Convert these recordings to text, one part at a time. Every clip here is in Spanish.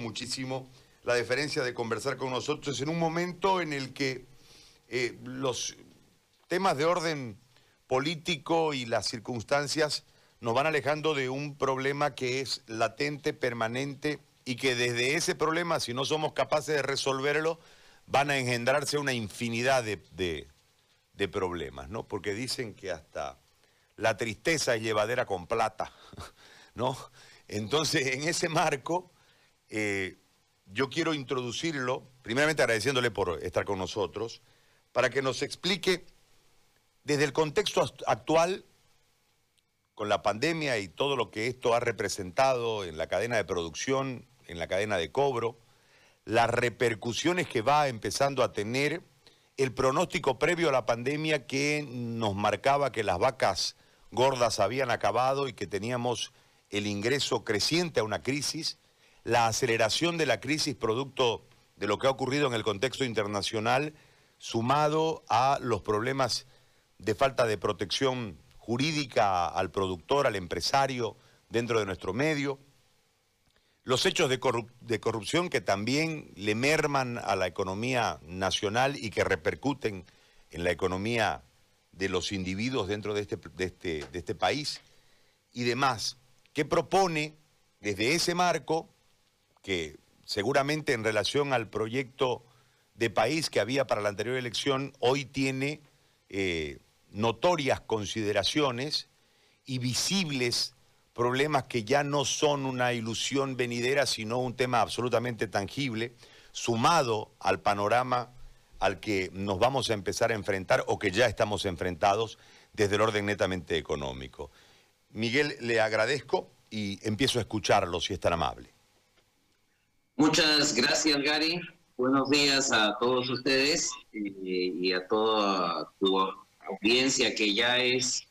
muchísimo la deferencia de conversar con nosotros en un momento en el que eh, los temas de orden político y las circunstancias nos van alejando de un problema que es latente, permanente y que desde ese problema, si no somos capaces de resolverlo, van a engendrarse una infinidad de, de problemas, ¿no? Porque dicen que hasta la tristeza es llevadera con plata, ¿no? Entonces, en ese marco, eh, yo quiero introducirlo, primeramente agradeciéndole por estar con nosotros, para que nos explique desde el contexto actual, con la pandemia y todo lo que esto ha representado en la cadena de producción, en la cadena de cobro, las repercusiones que va empezando a tener el pronóstico previo a la pandemia que nos marcaba que las vacas gordas habían acabado y que teníamos el ingreso creciente a una crisis, la aceleración de la crisis producto de lo que ha ocurrido en el contexto internacional, sumado a los problemas de falta de protección jurídica al productor, al empresario dentro de nuestro medio, los hechos de, corrupción que también le merman a la economía nacional y que repercuten en la economía de los individuos dentro de este, de este, este país y demás, que propone desde ese marco, que seguramente en relación al proyecto de país que había para la anterior elección, hoy tiene eh, notorias consideraciones y visibles problemas que ya no son una ilusión venidera, sino un tema absolutamente tangible, sumado al panorama al que nos vamos a empezar a enfrentar o que ya estamos enfrentados desde el orden netamente económico. Miguel, le agradezco y empiezo a escucharlo, si es tan amable. Muchas gracias, Gary. Buenos días a todos ustedes eh, y a toda tu audiencia que ya es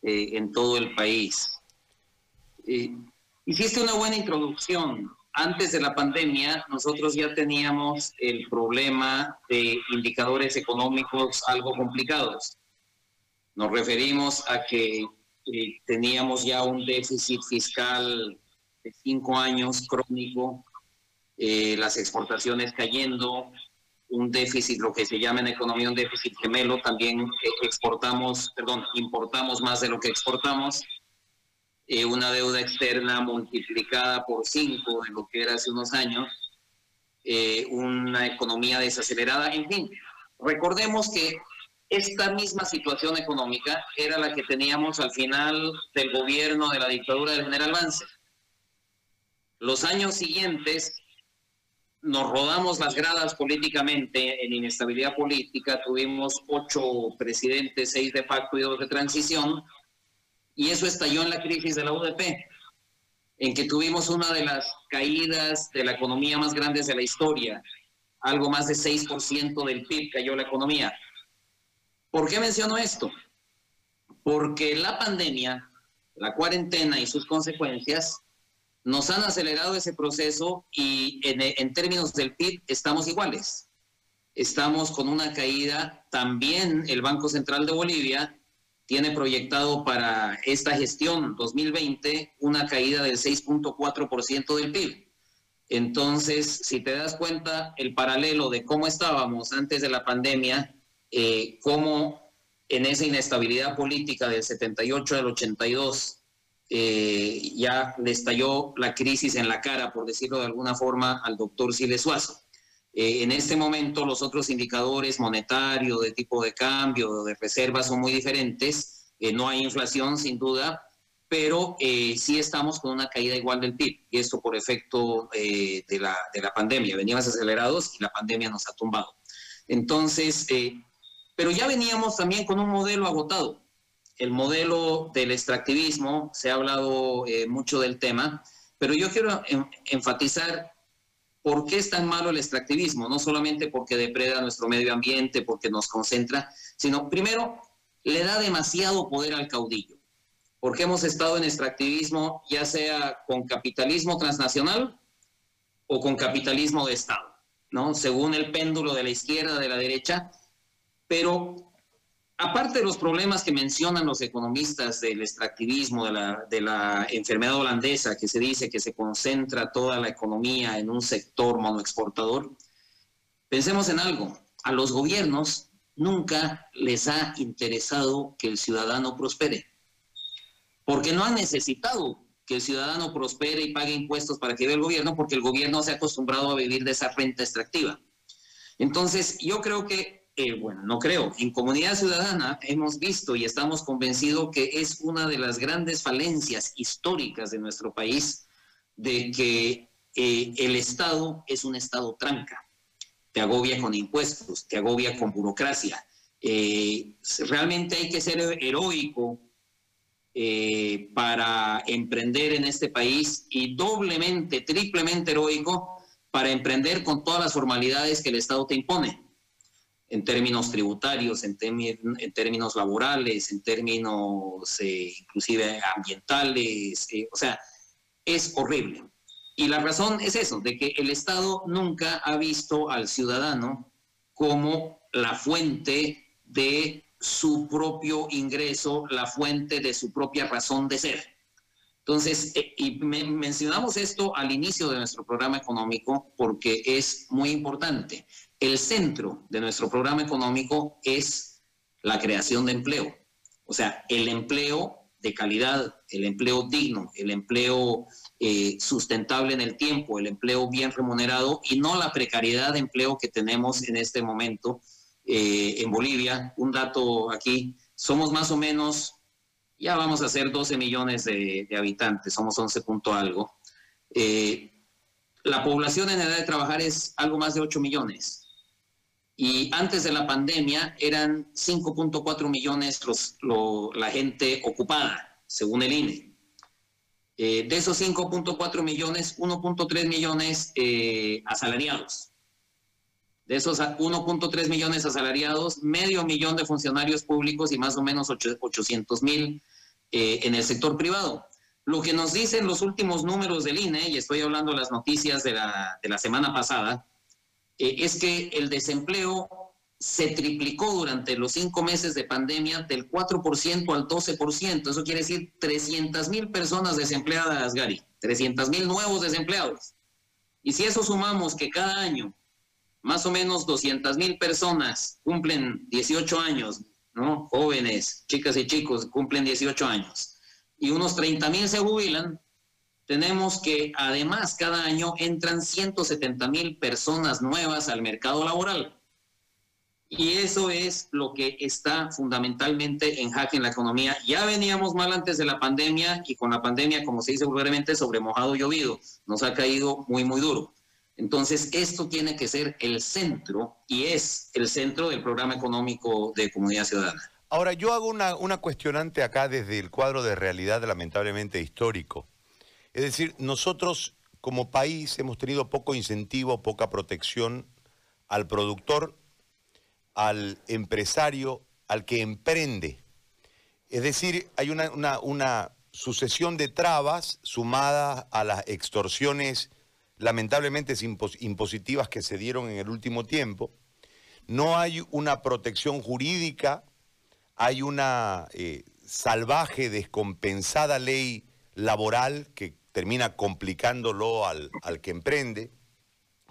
eh, en todo el país. Eh, hiciste una buena introducción. Antes de la pandemia, nosotros ya teníamos el problema de indicadores económicos algo complicados. Nos referimos a que teníamos ya un déficit fiscal de cinco años crónico, eh, las exportaciones cayendo, un déficit, lo que se llama en economía un déficit gemelo, también exportamos, perdón, importamos más de lo que exportamos eh, una deuda externa multiplicada por cinco de lo que era hace unos años, eh, una economía desacelerada, en fin. Recordemos que esta misma situación económica era la que teníamos al final del gobierno de la dictadura del general Vance. Los años siguientes nos rodamos las gradas políticamente en inestabilidad política, tuvimos ocho presidentes, seis de facto y dos de transición, y eso estalló en la crisis de la UDP, en que tuvimos una de las caídas de la economía más grandes de la historia, algo más de 6% del PIB cayó la economía. ¿Por qué menciono esto? Porque la pandemia, la cuarentena y sus consecuencias nos han acelerado ese proceso y en, términos del PIB estamos iguales. Estamos con una caída, también el Banco Central de Bolivia tiene proyectado para esta gestión 2020 una caída del 6.4% del PIB. Entonces, si te das cuenta, el paralelo de cómo estábamos antes de la pandemia, eh, cómo en esa inestabilidad política del 78 al 82 eh, ya le estalló la crisis en la cara, por decirlo de alguna forma, al doctor Siles Suazo. Eh, en este momento los otros indicadores monetarios, de tipo de cambio, de reservas son muy diferentes. Eh, no hay inflación sin duda, pero eh, sí estamos con una caída igual del PIB. Y esto por efecto de, la, de la pandemia. Veníamos acelerados y la pandemia nos ha tumbado. Entonces, pero ya veníamos también con un modelo agotado. El modelo del extractivismo, se ha hablado mucho del tema, pero yo quiero enfatizar ¿Por qué es tan malo el extractivismo? No solamente porque depreda nuestro medio ambiente, porque nos concentra, sino primero le da demasiado poder al caudillo. Porque hemos estado en extractivismo ya sea con capitalismo transnacional o con capitalismo de Estado, ¿no? Según el péndulo de la izquierda, de la derecha, pero aparte de los problemas que mencionan los economistas del extractivismo, de la, enfermedad holandesa, que se dice que se concentra toda la economía en un sector monoexportador, pensemos en algo. A los gobiernos nunca les ha interesado que el ciudadano prospere, porque no han necesitado que el ciudadano prospere y pague impuestos para que vea el gobierno, porque el gobierno se ha acostumbrado a vivir de esa renta extractiva. Entonces, yo creo que, bueno, no creo, en Comunidad Ciudadana hemos visto y estamos convencidos que es una de las grandes falencias históricas de nuestro país, de que eh, el Estado es un Estado tranca, te agobia con impuestos, te agobia con burocracia. Eh, realmente hay que ser heroico eh, para emprender en este país y doblemente, triplemente heroico para emprender con todas las formalidades que el Estado te impone, en términos tributarios, en, términos laborales, en términos eh, inclusive ambientales, eh, o sea, es horrible. Y la razón es eso, de que el Estado nunca ha visto al ciudadano como la fuente de su propio ingreso, la fuente de su propia razón de ser. Entonces, eh, y mencionamos esto al inicio de nuestro programa económico porque es muy importante. El centro de nuestro programa económico es la creación de empleo. O sea, el empleo de calidad, el empleo digno, el empleo eh, sustentable en el tiempo, el empleo bien remunerado y no la precariedad de empleo que tenemos en este momento, eh, en Bolivia. Un dato aquí, somos más o menos, ya vamos a ser 12 millones de, habitantes, somos 11 punto algo. Eh, la población en edad de trabajar es algo más de 8 millones. Y antes de la pandemia eran 5.4 millones los, la gente ocupada, según el INE. Eh, de esos 5.4 millones, 1.3 millones asalariados. De esos 1.3 millones asalariados, medio millón de funcionarios públicos y más o menos 800 mil eh, en el sector privado. Lo que nos dicen los últimos números del INE, y estoy hablando de las noticias de la, de la semana pasada, eh, es que el desempleo se triplicó durante los cinco meses de pandemia del 4% al 12%. Eso quiere decir 300 mil personas desempleadas, Gary. 300 mil nuevos desempleados. Y si eso sumamos que cada año más o menos 200 mil personas cumplen 18 años, ¿no? Jóvenes, chicas y chicos cumplen 18 años. Y unos 30 mil se jubilan. Tenemos que además cada año entran 170 mil personas nuevas al mercado laboral. Y eso es lo que está fundamentalmente en jaque en la economía. Ya veníamos mal antes de la pandemia y con la pandemia, como se dice vulgarmente, sobre mojado llovido. Nos ha caído muy, muy duro. Entonces, esto tiene que ser el centro y es el centro del programa económico de comunidad ciudadana. Ahora, yo hago una, cuestionante acá desde el cuadro de realidad lamentablemente histórico. Es decir, nosotros como país hemos tenido poco incentivo, poca protección al productor, al empresario, al que emprende. Es decir, hay una, sucesión de trabas sumadas a las extorsiones lamentablemente impositivas que se dieron en el último tiempo. No hay una protección jurídica, hay una eh, salvaje, descompensada ley laboral que termina complicándolo al, al que emprende,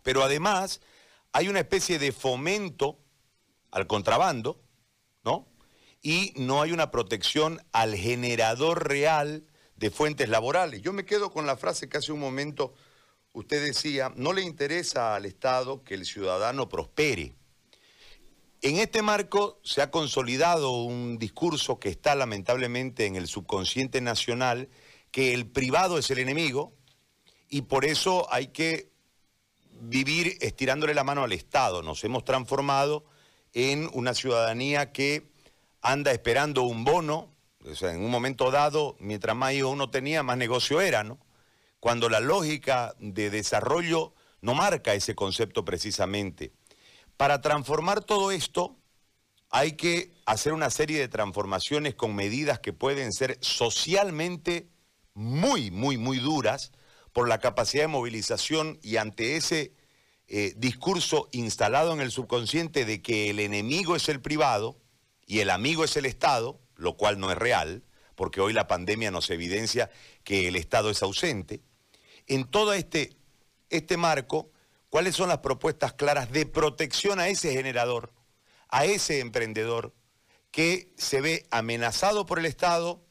pero además hay una especie de fomento al contrabando, ¿no? Y no hay una protección al generador real de fuentes laborales. Yo me quedo con la frase que hace un momento usted decía, no le interesa al Estado que el ciudadano prospere. En este marco se ha consolidado un discurso que está lamentablemente en el subconsciente nacional, que el privado es el enemigo y por eso hay que vivir estirándole la mano al Estado. Nos hemos transformado en una ciudadanía que anda esperando un bono, en un momento dado, mientras más uno tenía, más negocio era, ¿no? cuando la lógica de desarrollo no marca ese concepto precisamente. Para transformar todo esto hay que hacer una serie de transformaciones con medidas que pueden ser socialmente muy, muy, muy duras por la capacidad de movilización y ante ese eh, discurso instalado en el subconsciente de que el enemigo es el privado y el amigo es el Estado, lo cual no es real, porque hoy la pandemia nos evidencia que el Estado es ausente. En todo este, este marco, ¿cuáles son las propuestas claras de protección a ese generador, a ese emprendedor que se ve amenazado por el Estado,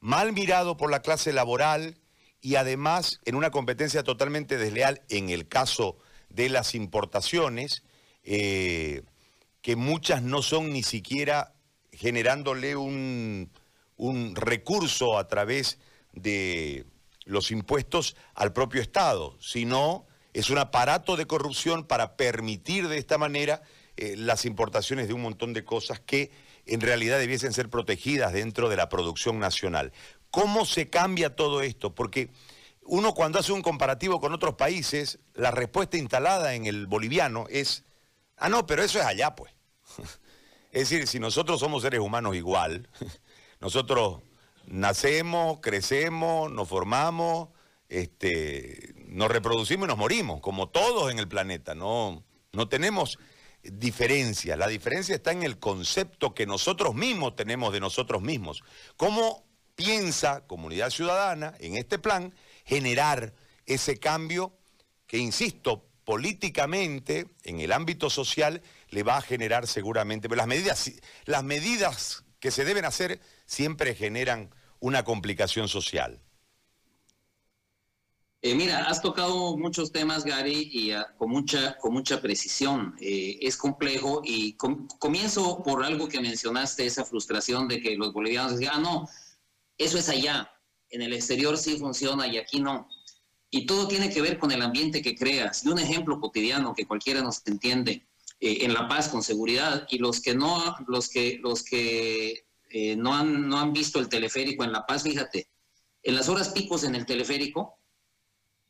mal mirado por la clase laboral y además en una competencia totalmente desleal en el caso de las importaciones, eh, que muchas no son ni siquiera generándole un, un recurso a través de los impuestos al propio Estado, sino es un aparato de corrupción para permitir de esta manera eh, las importaciones de un montón de cosas que en realidad debiesen ser protegidas dentro de la producción nacional. ¿Cómo se cambia todo esto? Porque uno cuando hace un comparativo con otros países, la respuesta instalada en el boliviano es, ah, no, pero eso es allá, pues. Es decir, si nosotros somos seres humanos igual, nosotros nacemos, crecemos, nos formamos, este, nos reproducimos y nos morimos, como todos en el planeta, no, no tenemos La diferencia está en el concepto que nosotros mismos tenemos de nosotros mismos. ¿Cómo piensa Comunidad Ciudadana en este plan generar ese cambio que, insisto, políticamente, en el ámbito social, le va a generar seguramente, pero las medidas, las medidas que se deben hacer siempre generan una complicación social. Eh, mira, has tocado muchos temas, Gary, y ah, con, mucha, con mucha precisión. Eh, es complejo y comienzo por algo que mencionaste, esa frustración de que los bolivianos decían, ah, no, eso es allá, en el exterior sí funciona y aquí no. Y todo tiene que ver con el ambiente que creas. Y un ejemplo cotidiano que cualquiera nos entiende, eh, en La Paz con seguridad, y los que no, los que, los que no, han, no han visto el teleférico en La Paz, fíjate, en las horas picos en el teleférico,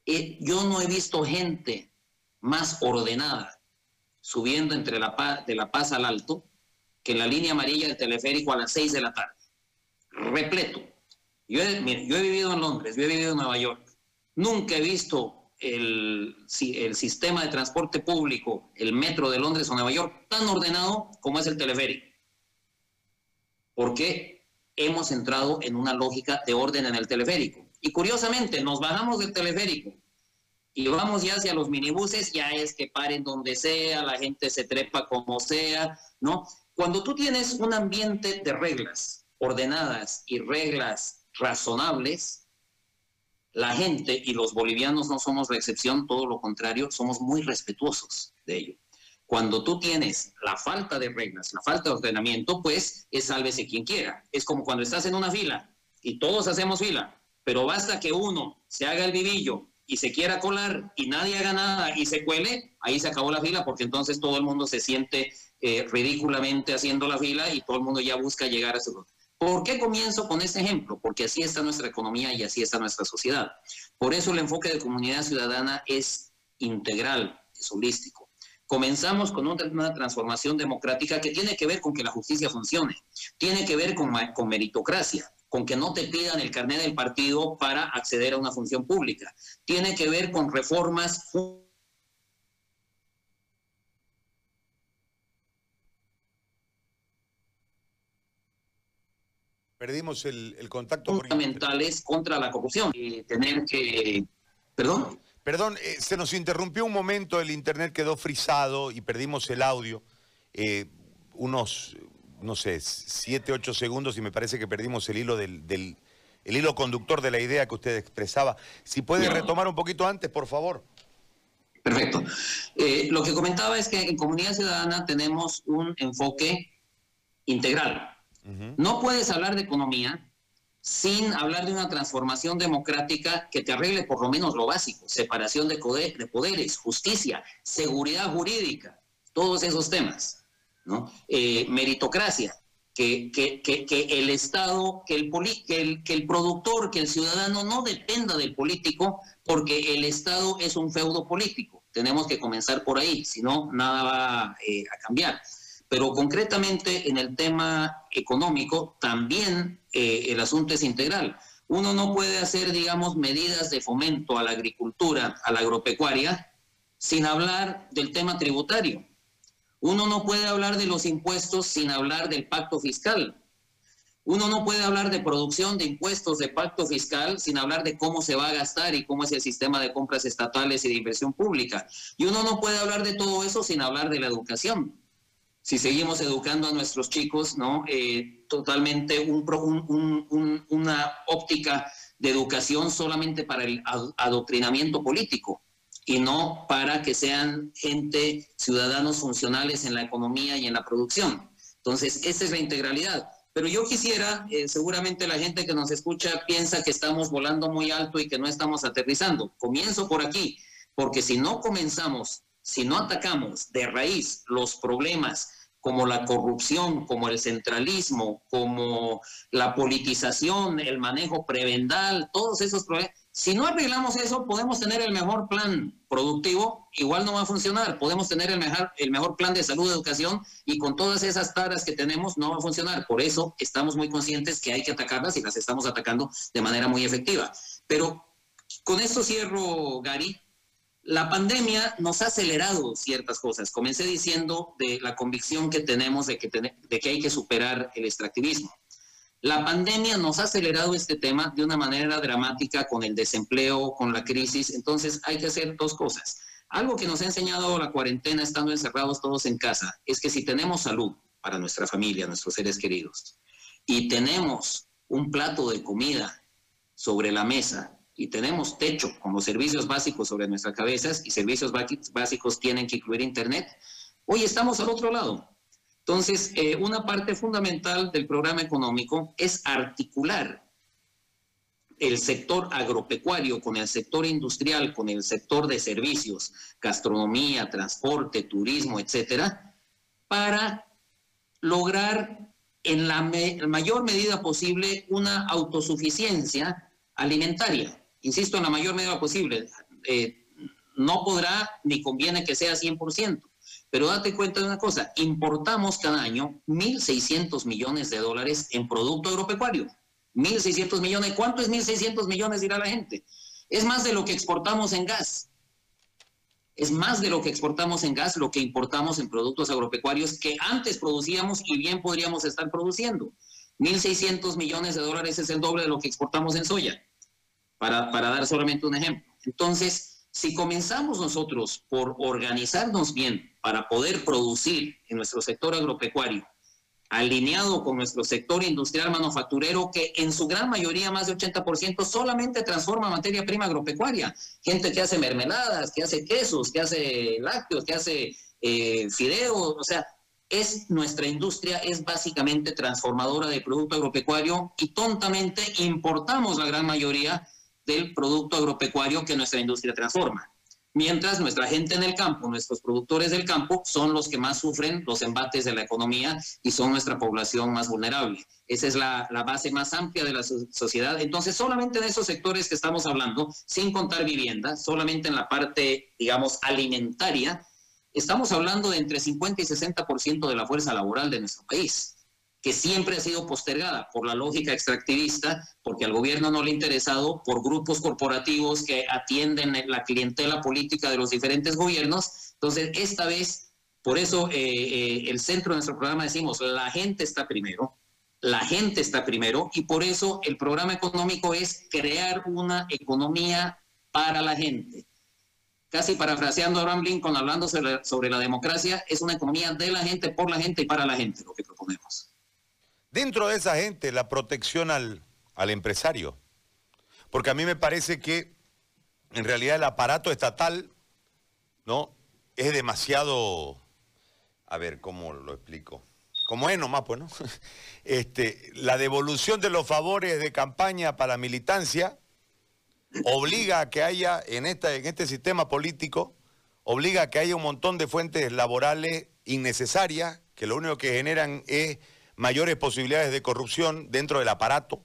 eh, yo no he visto gente más ordenada subiendo entre la paz, de La Paz al Alto que la línea amarilla del teleférico a las 6 de la tarde. Repleto. Yo he, yo he vivido en Londres, yo he vivido en Nueva York. Nunca he visto el, el sistema de transporte público, el metro de Londres o Nueva York, tan ordenado como es el teleférico. ¿Por qué? Hemos entrado en una lógica de orden en el teleférico. Y curiosamente, nos bajamos del teleférico y vamos ya hacia los minibuses, ya es que paren donde sea, la gente se trepa como sea, ¿no? Cuando tú tienes un ambiente de reglas ordenadas y reglas razonables, la gente y los bolivianos no somos la excepción, todo lo contrario, somos muy respetuosos de ello. Cuando tú tienes la falta de reglas, la falta de ordenamiento, pues es sálvese quien quiera. Es como cuando estás en una fila y todos hacemos fila pero basta que uno se haga el vivillo y se quiera colar y nadie haga nada y se cuele, ahí se acabó la fila porque entonces todo el mundo se siente eh, ridículamente haciendo la fila y todo el mundo ya busca llegar a su... ¿Por qué comienzo con este ejemplo? Porque así está nuestra economía y así está nuestra sociedad. Por eso el enfoque de comunidad ciudadana es integral, es holístico. Comenzamos con una transformación democrática que tiene que ver con que la justicia funcione, tiene que ver con, con meritocracia, con que no te pidan el carnet del partido para acceder a una función pública. Tiene que ver con reformas Perdimos el, contacto. Fundamentales contra la corrupción. Y tener que... Perdón. Perdón, eh, se nos interrumpió un momento, el internet quedó frisado y perdimos el audio. Eh, unos no sé, siete, ocho segundos y me parece que perdimos el hilo del, el hilo conductor de la idea que usted expresaba. Si puede retomar un poquito antes, por favor. Perfecto. Eh, lo que comentaba es que en Comunidad Ciudadana tenemos un enfoque integral. No puedes hablar de economía sin hablar de una transformación democrática que te arregle por lo menos lo básico, separación de poderes, justicia, seguridad jurídica, todos esos temas. Eh, meritocracia, que, que, el Estado, que el, que, el, productor, que el ciudadano no dependa del político, porque el Estado es un feudo político. Tenemos que comenzar por ahí, si no, nada va eh, a cambiar. Pero concretamente en el tema económico, también eh, el asunto es integral. Uno no puede hacer, digamos, medidas de fomento a la agricultura, a la agropecuaria, sin hablar del tema tributario Uno no puede hablar de los impuestos sin hablar del pacto fiscal. Uno no puede hablar de producción de impuestos de pacto fiscal sin hablar de cómo se va a gastar y cómo es el sistema de compras estatales y de inversión pública. Y uno no puede hablar de todo eso sin hablar de la educación. Si seguimos educando a nuestros chicos, ¿no? Eh, totalmente una óptica de educación solamente para el adoctrinamiento político y no para que sean gente, ciudadanos funcionales en la economía y en la producción. Entonces, esa es la integralidad. Pero yo quisiera, eh, seguramente la gente que nos escucha piensa que estamos volando muy alto y que no estamos aterrizando. Comienzo por aquí, porque si no comenzamos, si no atacamos de raíz los problemas como la corrupción, como el centralismo, como la politización, el manejo prebendal, todos esos problemas, si no arreglamos eso, podemos tener el mejor plan productivo, igual no va a funcionar. Podemos tener el mejor, el mejor plan de salud, educación, y con todas esas taras que tenemos no va a funcionar. Por eso estamos muy conscientes que hay que atacarlas y las estamos atacando de manera muy efectiva. Pero con esto cierro, Gary. La pandemia nos ha acelerado ciertas cosas. Comencé diciendo de la convicción que tenemos de que, de que hay que superar el extractivismo. La pandemia nos ha acelerado este tema de una manera dramática con el desempleo, con la crisis. Entonces hay que hacer dos cosas. Algo que nos ha enseñado la cuarentena estando encerrados todos en casa es que si tenemos salud para nuestra familia, nuestros seres queridos, y tenemos un plato de comida sobre la mesa y tenemos techo con los servicios básicos sobre nuestras cabezas y servicios básicos tienen que incluir Internet, hoy estamos al otro lado. Entonces, eh, una parte fundamental del programa económico es articular el sector agropecuario con el sector industrial, con el sector de servicios, gastronomía, transporte, turismo, etcétera, para lograr en la mayor medida posible una autosuficiencia alimentaria. Insisto, en la mayor medida posible. Eh, no podrá ni conviene que sea 100%, pero date cuenta de una cosa, importamos cada año 1.600 millones de dólares en producto agropecuario. 1.600 millones. ¿Cuánto es 1.600 millones? Dirá la gente. Es más de lo que exportamos en gas. Es más de lo que exportamos en gas, lo que importamos en productos agropecuarios que antes producíamos y bien podríamos estar produciendo. 1.600 millones de dólares es el doble de lo que exportamos en soya, para, para dar solamente un ejemplo. Entonces, si comenzamos nosotros por organizarnos bien para poder producir en nuestro sector agropecuario, alineado con nuestro sector industrial manufacturero, que en su gran mayoría, más de 80%, solamente transforma materia prima agropecuaria. Gente que hace mermeladas, que hace quesos, que hace lácteos, que hace eh, fideos, o sea, es nuestra industria, es básicamente transformadora de producto agropecuario y tontamente importamos la gran mayoría del producto agropecuario que nuestra industria transforma. Mientras nuestra gente en el campo, nuestros productores del campo, son los que más sufren los embates de la economía y son nuestra población más vulnerable. Esa es la, la base más amplia de la sociedad. Entonces, solamente de esos sectores que estamos hablando, sin contar vivienda, solamente en la parte, digamos, alimentaria, estamos hablando de entre 50 y 60% de la fuerza laboral de nuestro país que siempre ha sido postergada por la lógica extractivista, porque al gobierno no le ha interesado, por grupos corporativos que atienden la clientela política de los diferentes gobiernos. Entonces, esta vez, por eso eh, eh, el centro de nuestro programa decimos, la gente está primero, la gente está primero, y por eso el programa económico es crear una economía para la gente. Casi parafraseando a Abraham Lincoln, hablando sobre, sobre la democracia, es una economía de la gente, por la gente y para la gente, lo que proponemos. Dentro de esa gente, la protección al, empresario. Porque a mí me parece que en realidad el aparato estatal, ¿no? Es demasiado, a ver, ¿cómo lo explico? Como es nomás, pues, ¿no? Este, la devolución de los favores de campaña para militancia obliga a que haya, en, esta, en este sistema político, obliga a que haya un montón de fuentes laborales innecesarias, que lo único que generan es mayores posibilidades de corrupción dentro del aparato,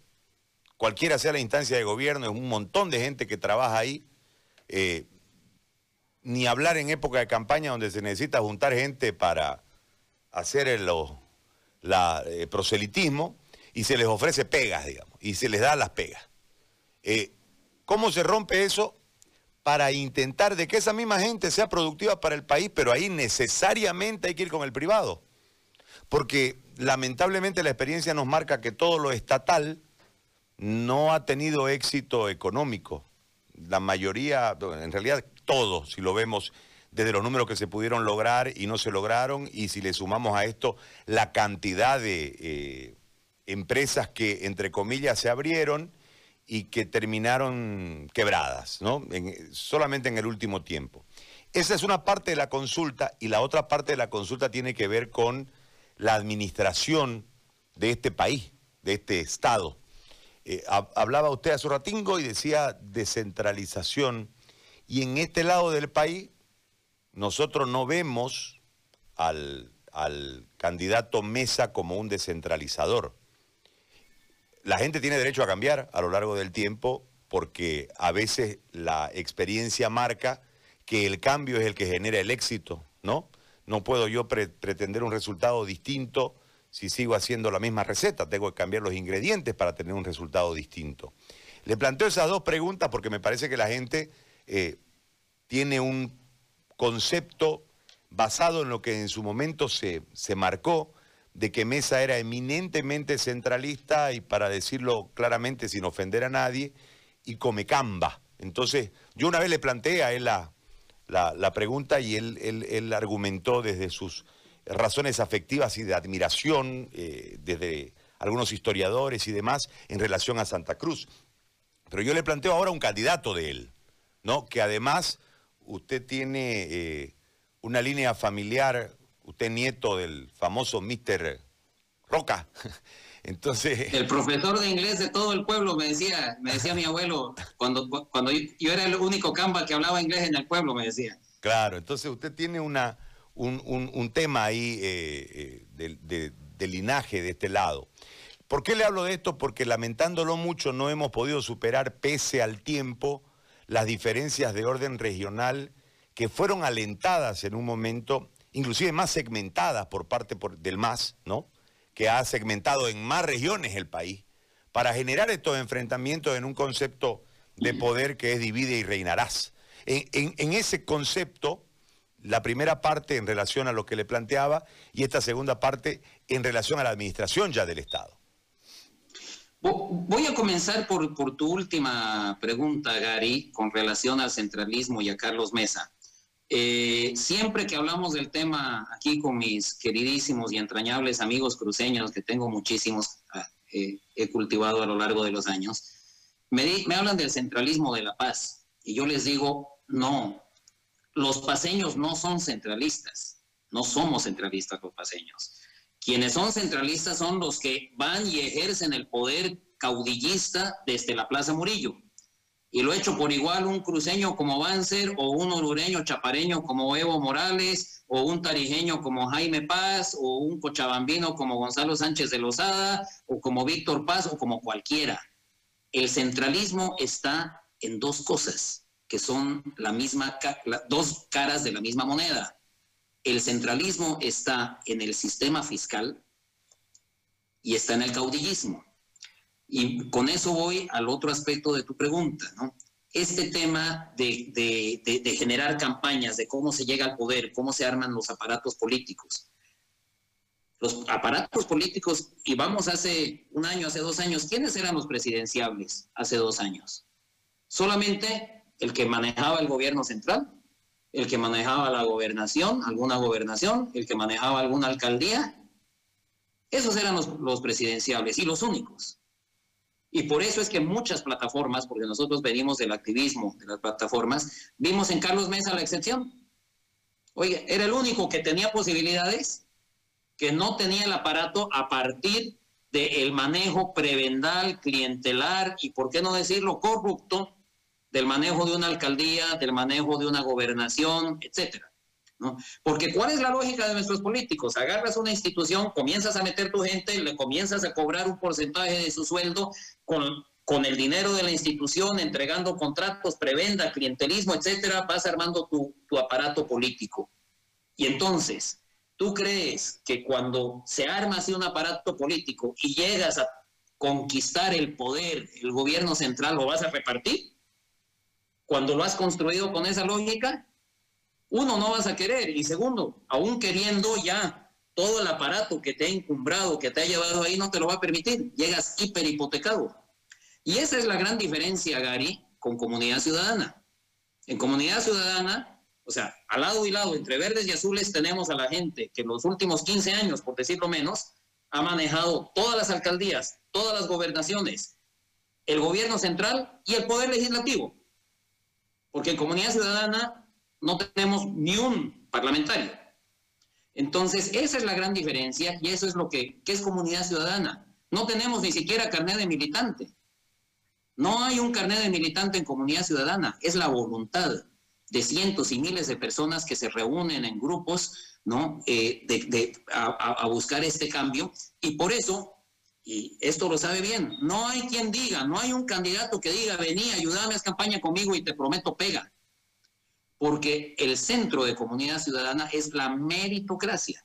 cualquiera sea la instancia de gobierno, es un montón de gente que trabaja ahí. Eh, ni hablar en época de campaña donde se necesita juntar gente para hacer el eh, proselitismo y se les ofrece pegas, digamos, y se les da las pegas. Eh, ¿Cómo se rompe eso? para intentar de que esa misma gente sea productiva para el país, pero ahí necesariamente hay que ir con el privado. Porque lamentablemente la experiencia nos marca que todo lo estatal no ha tenido éxito económico. La mayoría, en realidad todo, si lo vemos desde los números que se pudieron lograr y no se lograron, y si le sumamos a esto la cantidad de eh, empresas que, entre comillas, se abrieron y que terminaron quebradas, ¿no? solamente en el último tiempo. Esa es una parte de la consulta y la otra parte de la consulta tiene que ver con la administración de este país, de este Estado. Eh, hablaba usted hace ratingo y decía descentralización. Y en este lado del país, nosotros no vemos al, al candidato Mesa como un descentralizador. La gente tiene derecho a cambiar a lo largo del tiempo porque a veces la experiencia marca que el cambio es el que genera el éxito, ¿no? No puedo yo pretender un resultado distinto si sigo haciendo la misma receta. Tengo que cambiar los ingredientes para tener un resultado distinto. Le planteo esas dos preguntas porque me parece que la gente eh, tiene un concepto basado en lo que en su momento se, se marcó de que Mesa era eminentemente centralista y para decirlo claramente sin ofender a nadie, y come camba. Entonces, yo una vez le planteé a él la, la, pregunta y él, él, argumentó desde sus razones afectivas y de admiración, eh, desde algunos historiadores y demás, en relación a Santa Cruz. Pero yo le planteo ahora un candidato de él, ¿no? Que además usted tiene eh, una línea familiar, usted nieto del famoso Mr. Roca. Entonces. El profesor de inglés de todo el pueblo me decía, me decía mi abuelo, cuando, cuando yo, era el único camba que hablaba inglés en el pueblo, me decía. Claro, entonces usted tiene una, un, tema ahí eh, eh, de, linaje de este lado. ¿Por qué le hablo de esto? Porque lamentándolo mucho no hemos podido superar, pese al tiempo, las diferencias de orden regional que fueron alentadas en un momento, inclusive más segmentadas por parte del MAS, ¿no? Que ha segmentado en más regiones el país, para generar estos enfrentamientos en un concepto de poder que es divide y reinarás. En, ese concepto, la primera parte en relación a lo que le planteaba y esta segunda parte en relación a la administración ya del Estado. Voy a comenzar por, por tu última pregunta, Gary, con relación al centralismo y a Carlos Mesa. Eh, siempre que hablamos del tema aquí con mis queridísimos y entrañables amigos cruceños, que tengo muchísimos, ah, eh, he cultivado a lo largo de los años, me, me hablan del centralismo de la paz. Y yo les digo, no, los paseños no son centralistas, no somos centralistas los paseños. Quienes son centralistas son los que van y ejercen el poder caudillista desde la Plaza Murillo y lo he hecho por igual un cruceño como Banzer o un orureño chapareño como Evo Morales o un tarijeño como Jaime Paz o un cochabambino como Gonzalo Sánchez de Lozada o como Víctor Paz o como cualquiera. El centralismo está en dos cosas que son la misma dos caras de la misma moneda. El centralismo está en el sistema fiscal y está en el caudillismo. Y con eso voy al otro aspecto de tu pregunta, ¿no? Este tema de, generar campañas, de cómo se llega al poder, cómo se arman los aparatos políticos. Los aparatos políticos, y vamos hace un año, hace dos años, ¿quiénes eran los presidenciables hace dos años? Solamente el que manejaba el gobierno central, el que manejaba la gobernación, alguna gobernación, el que manejaba alguna alcaldía. Esos eran los, los presidenciables y los únicos. Y por eso es que muchas plataformas, porque nosotros venimos del activismo de las plataformas, vimos en Carlos Mesa la excepción. Oye, era el único que tenía posibilidades, que no tenía el aparato a partir del manejo prebendal, clientelar y, por qué no decirlo, corrupto del manejo de una alcaldía, del manejo de una gobernación, etcétera. Porque ¿cuál es la lógica de nuestros políticos? Agarras una institución, comienzas a meter tu gente, le comienzas a cobrar un porcentaje de su sueldo con, con el dinero de la institución, entregando contratos, prebenda, clientelismo, etcétera, vas armando tu, tu aparato político. Y entonces, ¿tú crees que cuando se arma así un aparato político y llegas a conquistar el poder, el gobierno central, lo vas a repartir? cuando lo has construido con esa lógica, uno, no vas a querer, y segundo, aún queriendo ya todo el aparato que te ha encumbrado, que te ha llevado ahí, no te lo va a permitir, llegas hiperhipotecado. Y esa es la gran diferencia, Gary, con comunidad ciudadana. En comunidad ciudadana, o sea, al lado y lado, entre verdes y azules, tenemos a la gente que en los últimos 15 años, por decirlo menos, ha manejado todas las alcaldías, todas las gobernaciones, el gobierno central y el poder legislativo. Porque en comunidad ciudadana no tenemos ni un parlamentario. Entonces, esa es la gran diferencia y eso es lo que, es comunidad ciudadana. No tenemos ni siquiera carnet de militante. No hay un carnet de militante en comunidad ciudadana, es la voluntad de cientos y miles de personas que se reúnen en grupos, ¿no? Eh, de, a, buscar este cambio. Y por eso, y esto lo sabe bien, no hay quien diga, no hay un candidato que diga, vení, ayúdame a campaña conmigo y te prometo pega. Porque el centro de comunidad ciudadana es la meritocracia.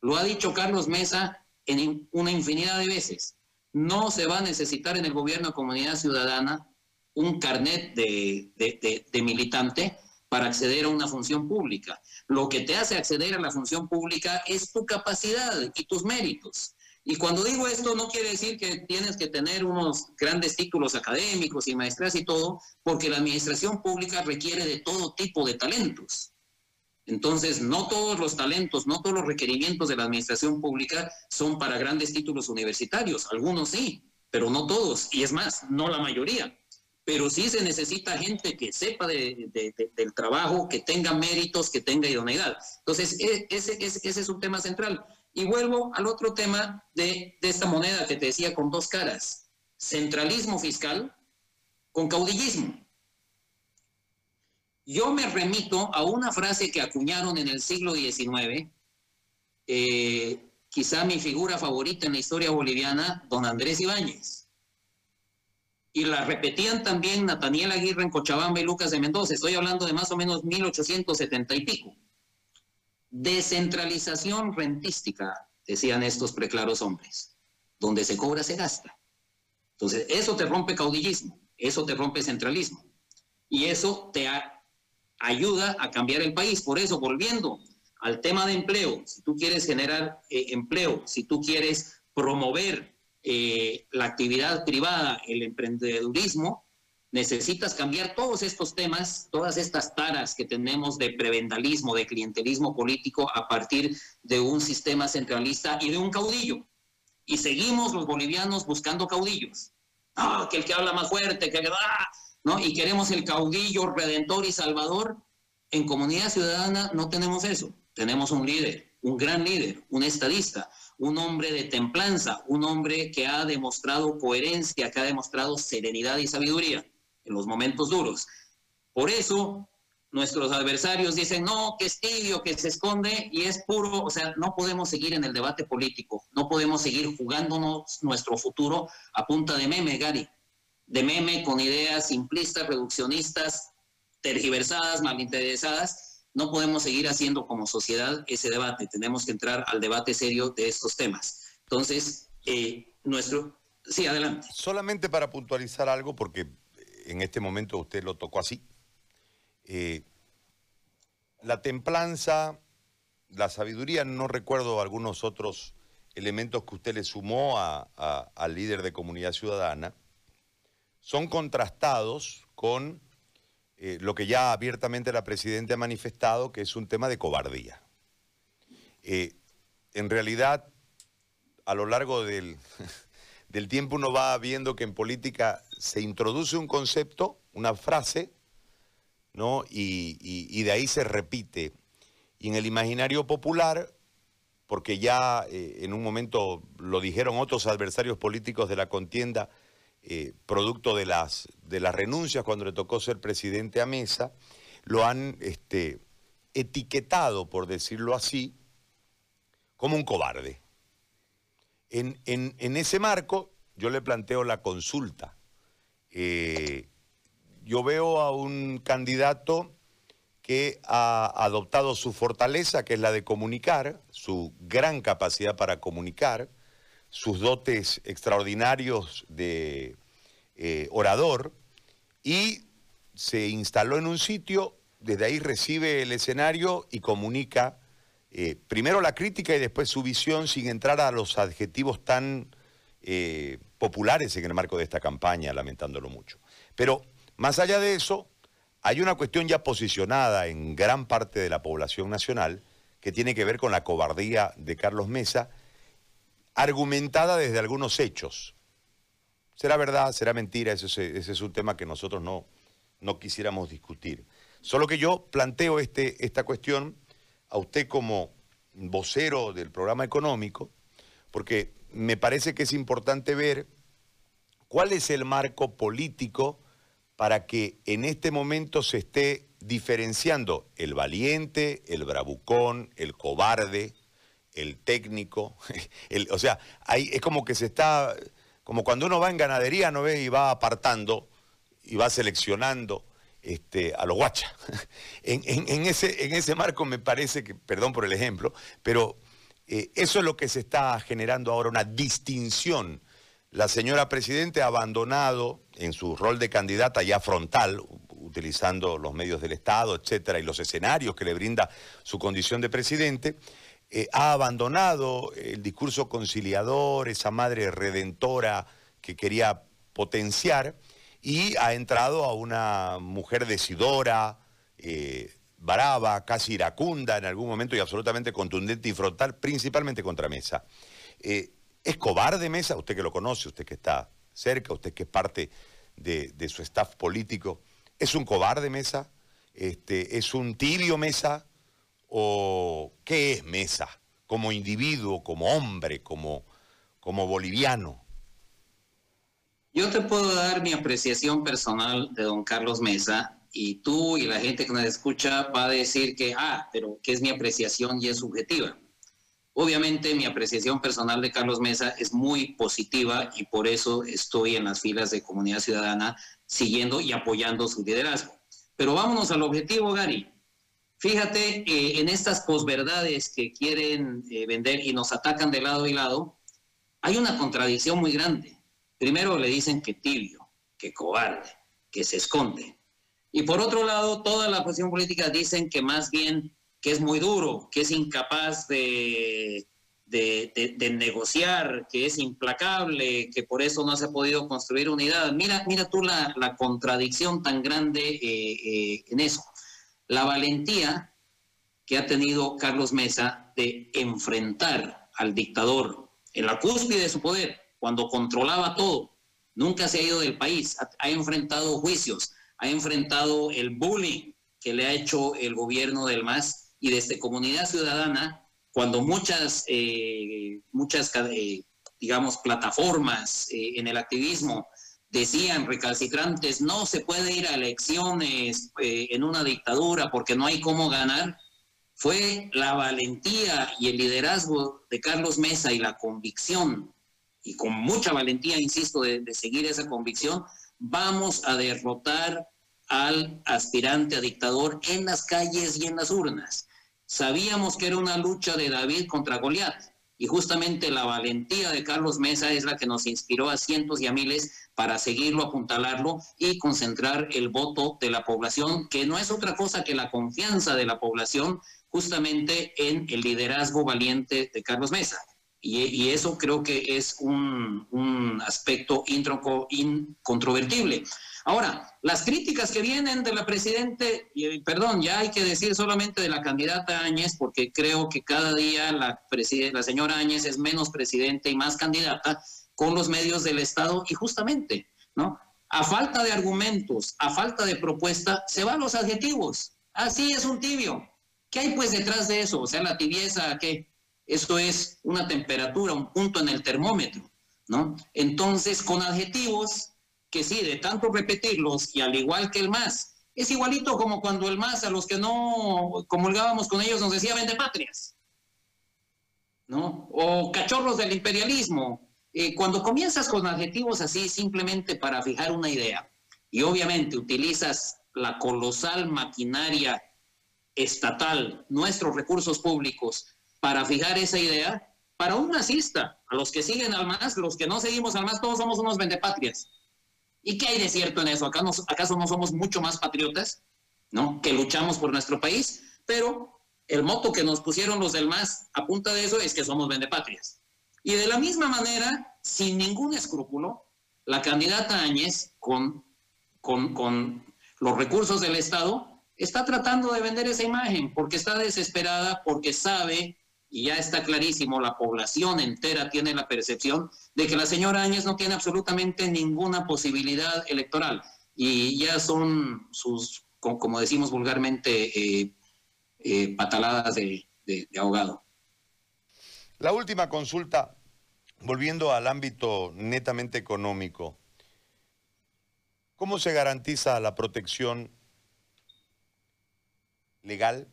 Lo ha dicho Carlos Mesa en una infinidad de veces no se va a necesitar en el gobierno de comunidad ciudadana un carnet de, militante para acceder a una función pública. Lo que te hace acceder a la función pública es tu capacidad y tus méritos. Y cuando digo esto, no quiere decir que tienes que tener unos grandes títulos académicos y maestras y todo, porque la administración pública requiere de todo tipo de talentos. Entonces, no todos los talentos, no todos los requerimientos de la administración pública son para grandes títulos universitarios. Algunos sí, pero no todos. Y es más, no la mayoría. Pero sí se necesita gente que sepa del trabajo, que tenga méritos, que tenga idoneidad. Entonces, e, ese, es un tema central. Y vuelvo al otro tema de, esta moneda que te decía con dos caras. Centralismo fiscal con caudillismo. Yo me remito a una frase que acuñaron en el siglo XIX, eh, quizá mi figura favorita en la historia boliviana, don Andrés Ibáñez. Y la repetían también Nathaniel Aguirre en Cochabamba y Lucas de Mendoza. Estoy hablando de más o menos 1870 y pico. Descentralización rentística, decían estos preclaros hombres. Donde se cobra, se gasta. Entonces, eso te rompe caudillismo, eso te rompe centralismo. Y eso te ayuda a cambiar el país. Por eso, volviendo al tema de empleo, si tú quieres generar eh, empleo, si tú quieres promover eh, la actividad privada, el emprendedurismo, necesitas cambiar todos estos temas, todas estas taras que tenemos de prevendalismo, de clientelismo político a partir de un sistema centralista y de un caudillo. Y seguimos los bolivianos buscando caudillos. Ah, que el que habla más fuerte, que ah, ¿no? Y queremos el caudillo redentor y salvador. En comunidad ciudadana no tenemos eso. Tenemos un líder, un gran líder, un estadista, un hombre de templanza, un hombre que ha demostrado coherencia, que ha demostrado serenidad y sabiduría en los momentos duros. Por eso nuestros adversarios dicen, no, que es tibio, que se esconde y es puro, o sea, no podemos seguir en el debate político, no podemos seguir jugándonos nuestro futuro a punta de meme, Gary de meme con ideas simplistas, reduccionistas, tergiversadas, malinteresadas, no podemos seguir haciendo como sociedad ese debate. Tenemos que entrar al debate serio de estos temas. Entonces, eh, nuestro... Sí, adelante. Solamente para puntualizar algo, porque en este momento usted lo tocó así. Eh, la templanza, la sabiduría, no recuerdo algunos otros elementos que usted le sumó al líder de comunidad ciudadana son contrastados con eh, lo que ya abiertamente la Presidenta ha manifestado, que es un tema de cobardía. Eh, en realidad, a lo largo del, tiempo uno va viendo que en política se introduce un concepto, una frase, ¿no? y, de ahí se repite. Y en el imaginario popular, porque ya eh, en un momento lo dijeron otros adversarios políticos de la contienda, eh, producto de las, de las renuncias cuando le tocó ser presidente a Mesa, lo han este, etiquetado, por decirlo así, como un cobarde. En, ese marco, yo le planteo la consulta. Eh, yo veo a un candidato que ha adoptado su fortaleza, que es la de comunicar, su gran capacidad para comunicar, sus dotes extraordinarios de eh, orador y se instaló en un sitio, desde ahí recibe el escenario y comunica eh, primero la crítica y después su visión sin entrar a los adjetivos tan eh, populares en el marco de esta campaña, lamentándolo mucho. Pero más allá de eso, hay una cuestión ya posicionada en gran parte de la población nacional que tiene que ver con la cobardía de Carlos Mesa, argumentada desde algunos hechos. ¿Será verdad? ¿Será mentira? Ese, es un tema que nosotros no, no quisiéramos discutir. Solo que yo planteo este, esta cuestión a usted como vocero del programa económico, porque me parece que es importante ver cuál es el marco político para que en este momento se esté diferenciando el valiente, el bravucón, el cobarde, el técnico. o sea, es como que se está, como cuando uno va en ganadería, ¿no ve? Y va apartando y va seleccionando este, a los guachas. En, ese, en ese marco me parece que, perdón por el ejemplo, pero eh, eso es lo que se está generando ahora, una distinción. La señora Presidente ha abandonado en su rol de candidata ya frontal, utilizando los medios del Estado, etcétera, y los escenarios que le brinda su condición de presidente, eh, ha abandonado el discurso conciliador, esa madre redentora que quería potenciar, y ha entrado a una mujer decidora, eh, brava, casi iracunda en algún momento y absolutamente contundente y frontal, principalmente contra Mesa. Eh, ¿Es cobarde Mesa? Usted que lo conoce, usted que está cerca, usted que es parte de, su staff político. ¿Es un cobarde Mesa? Este, ¿Es un tibio Mesa? ¿O qué es Mesa? Como individuo, como hombre, como, como boliviano. Yo te puedo dar mi apreciación personal de don Carlos Mesa y tú y la gente que nos escucha va a decir que, ah, pero que es mi apreciación y es subjetiva. Obviamente mi apreciación personal de Carlos Mesa es muy positiva y por eso estoy en las filas de Comunidad Ciudadana siguiendo y apoyando su liderazgo. Pero vámonos al objetivo, Gary. Fíjate, eh, en estas posverdades que quieren eh, vender y nos atacan de lado y lado, hay una contradicción muy grande. Primero le dicen que tibio, que cobarde, que se esconde. Y por otro lado, toda la oposición política dicen que más bien que es muy duro, que es incapaz de, de, negociar, que es implacable, que por eso no se ha podido construir unidad. Mira, mira tú la, contradicción tan grande eh, eh, en eso. La valentía que ha tenido Carlos Mesa de enfrentar al dictador en la cúspide de su poder, cuando controlaba todo, nunca se ha ido del país, ha, enfrentado juicios, ha enfrentado el bullying que le ha hecho el gobierno del MAS y desde comunidad ciudadana, cuando muchas, eh, muchas eh, digamos, plataformas eh, en el activismo decían recalcitrantes, no se puede ir a elecciones en una dictadura porque no hay cómo ganar, fue la valentía y el liderazgo de Carlos Mesa y la convicción y con mucha valentía, insisto, de, seguir esa convicción, vamos a derrotar al aspirante a dictador en las calles y en las urnas. Sabíamos que era una lucha de David contra Goliat y justamente la valentía de Carlos Mesa es la que nos inspiró a cientos y a miles para seguirlo, apuntalarlo y concentrar el voto de la población, que no es otra cosa que la confianza de la población justamente en el liderazgo valiente de Carlos Mesa. Y, eso creo que es un, aspecto incontrovertible. Ahora, las críticas que vienen de la presidente, y, perdón, ya hay que decir solamente de la candidata Áñez, porque creo que cada día la, la señora Áñez es menos presidente y más candidata con los medios del Estado y justamente, ¿no? A falta de argumentos, a falta de propuesta, se van los adjetivos. Así es un tibio. ¿Qué hay pues detrás de eso? O sea, la tibieza, ¿qué? Esto es una temperatura, un punto en el termómetro, ¿no? Entonces, con adjetivos que sí, de tanto repetirlos y al igual que el más, es igualito como cuando el más a los que no comulgábamos con ellos nos decía vende patrias, ¿no? O cachorros del imperialismo. Eh, cuando comienzas con adjetivos así simplemente para fijar una idea y obviamente utilizas la colosal maquinaria estatal, nuestros recursos públicos, para fijar esa idea para un masista. A los que siguen al MAS, los que no seguimos al MAS, todos somos unos vendepatrias. ¿Y qué hay de cierto en eso? ¿Acaso no somos mucho más patriotas? ¿No? Que luchamos por nuestro país, pero el moto que nos pusieron los del MAS a punta de eso es que somos vendepatrias. Y de la misma manera, sin ningún escrúpulo, la candidata Áñez, con los recursos del Estado, está tratando de vender esa imagen porque está desesperada, porque sabe, y ya está clarísimo, la población entera tiene la percepción de que la señora Áñez no tiene absolutamente ninguna posibilidad electoral. Y ya son sus, como decimos vulgarmente, eh, eh, pataladas de, de, ahogado. La última consulta, volviendo al ámbito netamente económico, ¿cómo se garantiza la protección legal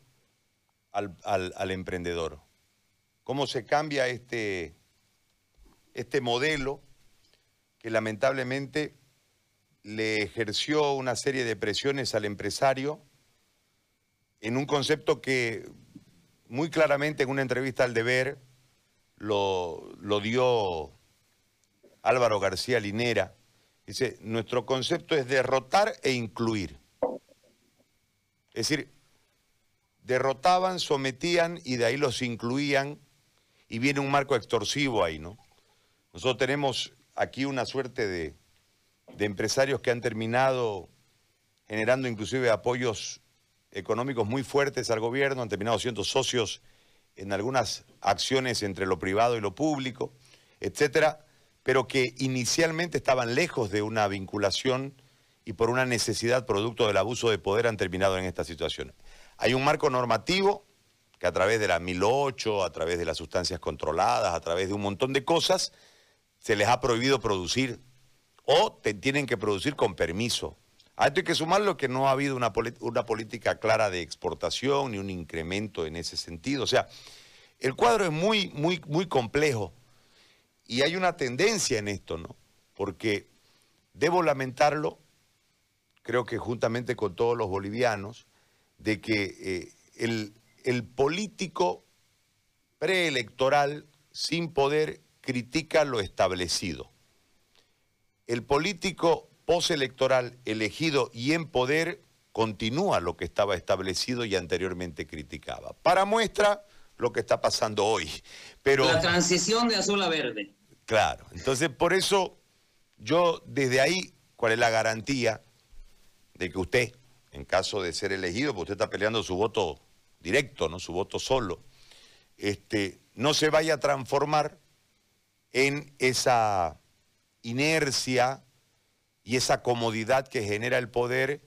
al, al, emprendedor? ¿Cómo se cambia este, este modelo que lamentablemente le ejerció una serie de presiones al empresario en un concepto que muy claramente en una entrevista al deber lo, lo dio Álvaro García Linera. Dice, nuestro concepto es derrotar e incluir. Es decir, derrotaban, sometían y de ahí los incluían y viene un marco extorsivo ahí, ¿no? Nosotros tenemos aquí una suerte de, de empresarios que han terminado generando inclusive apoyos económicos muy fuertes al gobierno, han terminado siendo socios en algunas acciones entre lo privado y lo público, etcétera, pero que inicialmente estaban lejos de una vinculación y por una necesidad producto del abuso de poder han terminado en esta situación. Hay un marco normativo que a través de la 1008, a través de las sustancias controladas, a través de un montón de cosas, se les ha prohibido producir o te tienen que producir con permiso. A esto hay que sumarlo que no ha habido una, una política clara de exportación ni un incremento en ese sentido. O sea, el cuadro es muy, muy, muy complejo y hay una tendencia en esto, ¿no? Porque debo lamentarlo, creo que juntamente con todos los bolivianos, de que eh, el, el político preelectoral sin poder critica lo establecido. El político postelectoral elegido y en poder continúa lo que estaba establecido y anteriormente criticaba. Para muestra lo que está pasando hoy. Pero, la transición de azul a verde. Claro, entonces por eso yo desde ahí, ¿cuál es la garantía de que usted, en caso de ser elegido, porque usted está peleando su voto directo, no su voto solo, este, no se vaya a transformar en esa inercia y esa comodidad que genera el poder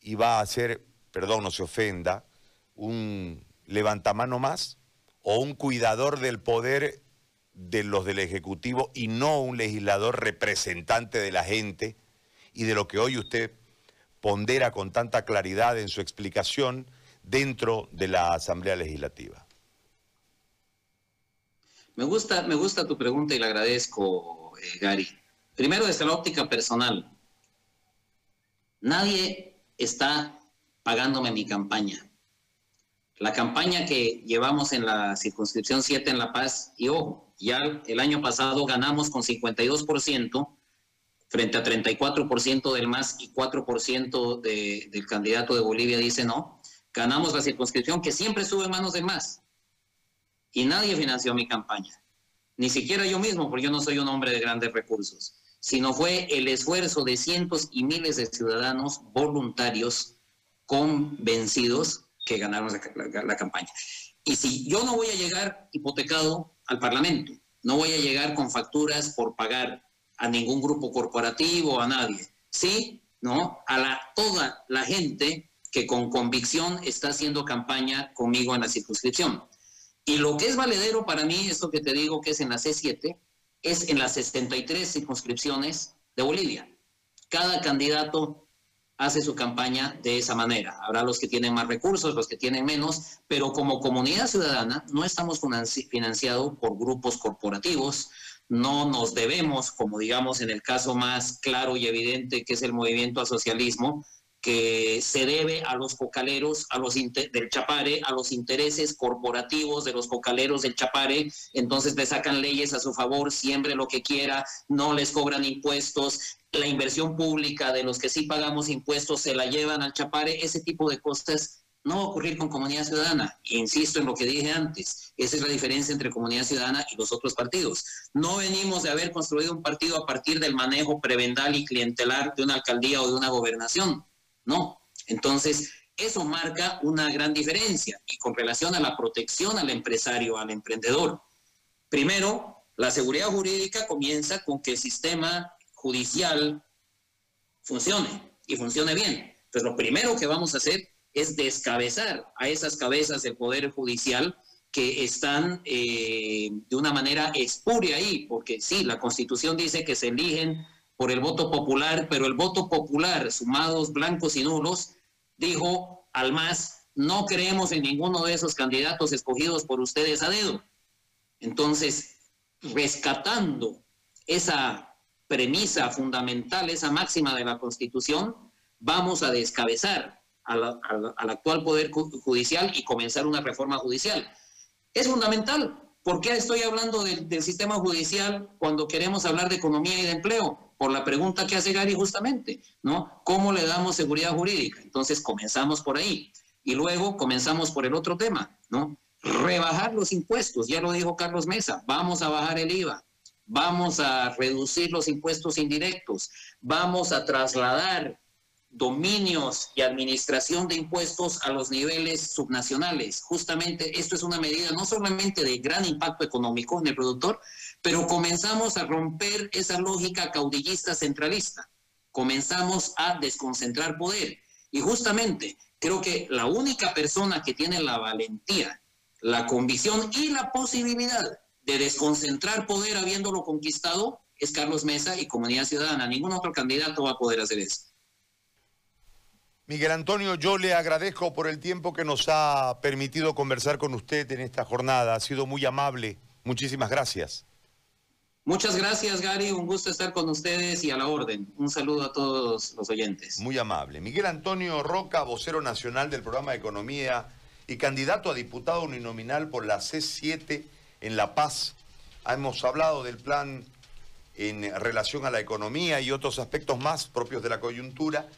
y va a ser, perdón, no se ofenda, un levantamano más o un cuidador del poder de los del Ejecutivo y no un legislador representante de la gente y de lo que hoy usted pondera con tanta claridad en su explicación dentro de la Asamblea Legislativa. Me gusta, me gusta tu pregunta y le agradezco, eh, Gary. Primero, desde la óptica personal. Nadie está pagándome mi campaña. La campaña que llevamos en la circunscripción 7 en La Paz, y ojo, ya el año pasado ganamos con 52% frente a 34% del MAS y 4% del candidato de Bolivia dice no. Ganamos la circunscripción que siempre estuvo en manos del MAS. Y nadie financió mi campaña. Ni siquiera yo mismo, porque yo no soy un hombre de grandes recursos sino fue el esfuerzo de cientos y miles de ciudadanos voluntarios convencidos que ganaron la, campaña. Y si yo no voy a llegar hipotecado al Parlamento, no voy a llegar con facturas por pagar a ningún grupo corporativo, a nadie, sí, ¿no? A la, toda la gente que con convicción está haciendo campaña conmigo en la circunscripción. Y lo que es valedero para mí, esto que te digo que es en la C7, es en las 63 circunscripciones de Bolivia. Cada candidato hace su campaña de esa manera. Habrá los que tienen más recursos, los que tienen menos, pero como comunidad ciudadana no estamos financiados por grupos corporativos, no nos debemos, como digamos en el caso más claro y evidente que es el movimiento al socialismo, que se debe a los cocaleros, a los del Chapare, a los intereses corporativos de los cocaleros del Chapare, entonces le sacan leyes a su favor, siembre lo que quiera, no les cobran impuestos, la inversión pública de los que sí pagamos impuestos se la llevan al Chapare, ese tipo de cosas no va a ocurrir con comunidad ciudadana. Insisto en lo que dije antes, esa es la diferencia entre comunidad ciudadana y los otros partidos. No venimos de haber construido un partido a partir del manejo prebendal y clientelar de una alcaldía o de una gobernación no. Entonces, eso marca una gran diferencia y con relación a la protección al empresario, al emprendedor. Primero, la seguridad jurídica comienza con que el sistema judicial funcione y funcione bien. Entonces, lo primero que vamos a hacer es descabezar a esas cabezas del Poder Judicial que están eh, de una manera espuria ahí, porque sí, la Constitución dice que se eligen por el voto popular, pero el voto popular, sumados blancos y nulos, dijo al más, no creemos en ninguno de esos candidatos escogidos por ustedes a dedo. Entonces, rescatando esa premisa fundamental, esa máxima de la Constitución, vamos a descabezar al, actual Poder Judicial y comenzar una reforma judicial. Es fundamental. ¿Por qué estoy hablando del sistema judicial cuando queremos hablar de economía y de empleo? por la pregunta que hace Gary justamente, ¿no? ¿Cómo le damos seguridad jurídica? Entonces comenzamos por ahí y luego comenzamos por el otro tema, ¿no? Rebajar los impuestos, ya lo dijo Carlos Mesa, vamos a bajar el IVA, vamos a reducir los impuestos indirectos, vamos a trasladar dominios y administración de impuestos a los niveles subnacionales. Justamente esto es una medida no solamente de gran impacto económico en el productor, pero comenzamos a romper esa lógica caudillista centralista. Comenzamos a desconcentrar poder. Y justamente creo que la única persona que tiene la valentía, la convicción y la posibilidad de desconcentrar poder habiéndolo conquistado es Carlos Mesa y Comunidad Ciudadana. Ningún otro candidato va a poder hacer eso. Miguel Antonio, yo le agradezco por el tiempo que nos ha permitido conversar con usted en esta jornada. Ha sido muy amable. Muchísimas gracias. Muchas gracias, Gary. Un gusto estar con ustedes y a la orden. Un saludo a todos los oyentes. Muy amable. Miguel Antonio Roca, vocero nacional del programa de Economía y candidato a diputado uninominal por la C7 en La Paz. Hemos hablado del plan en relación a la economía y otros aspectos más propios de la coyuntura.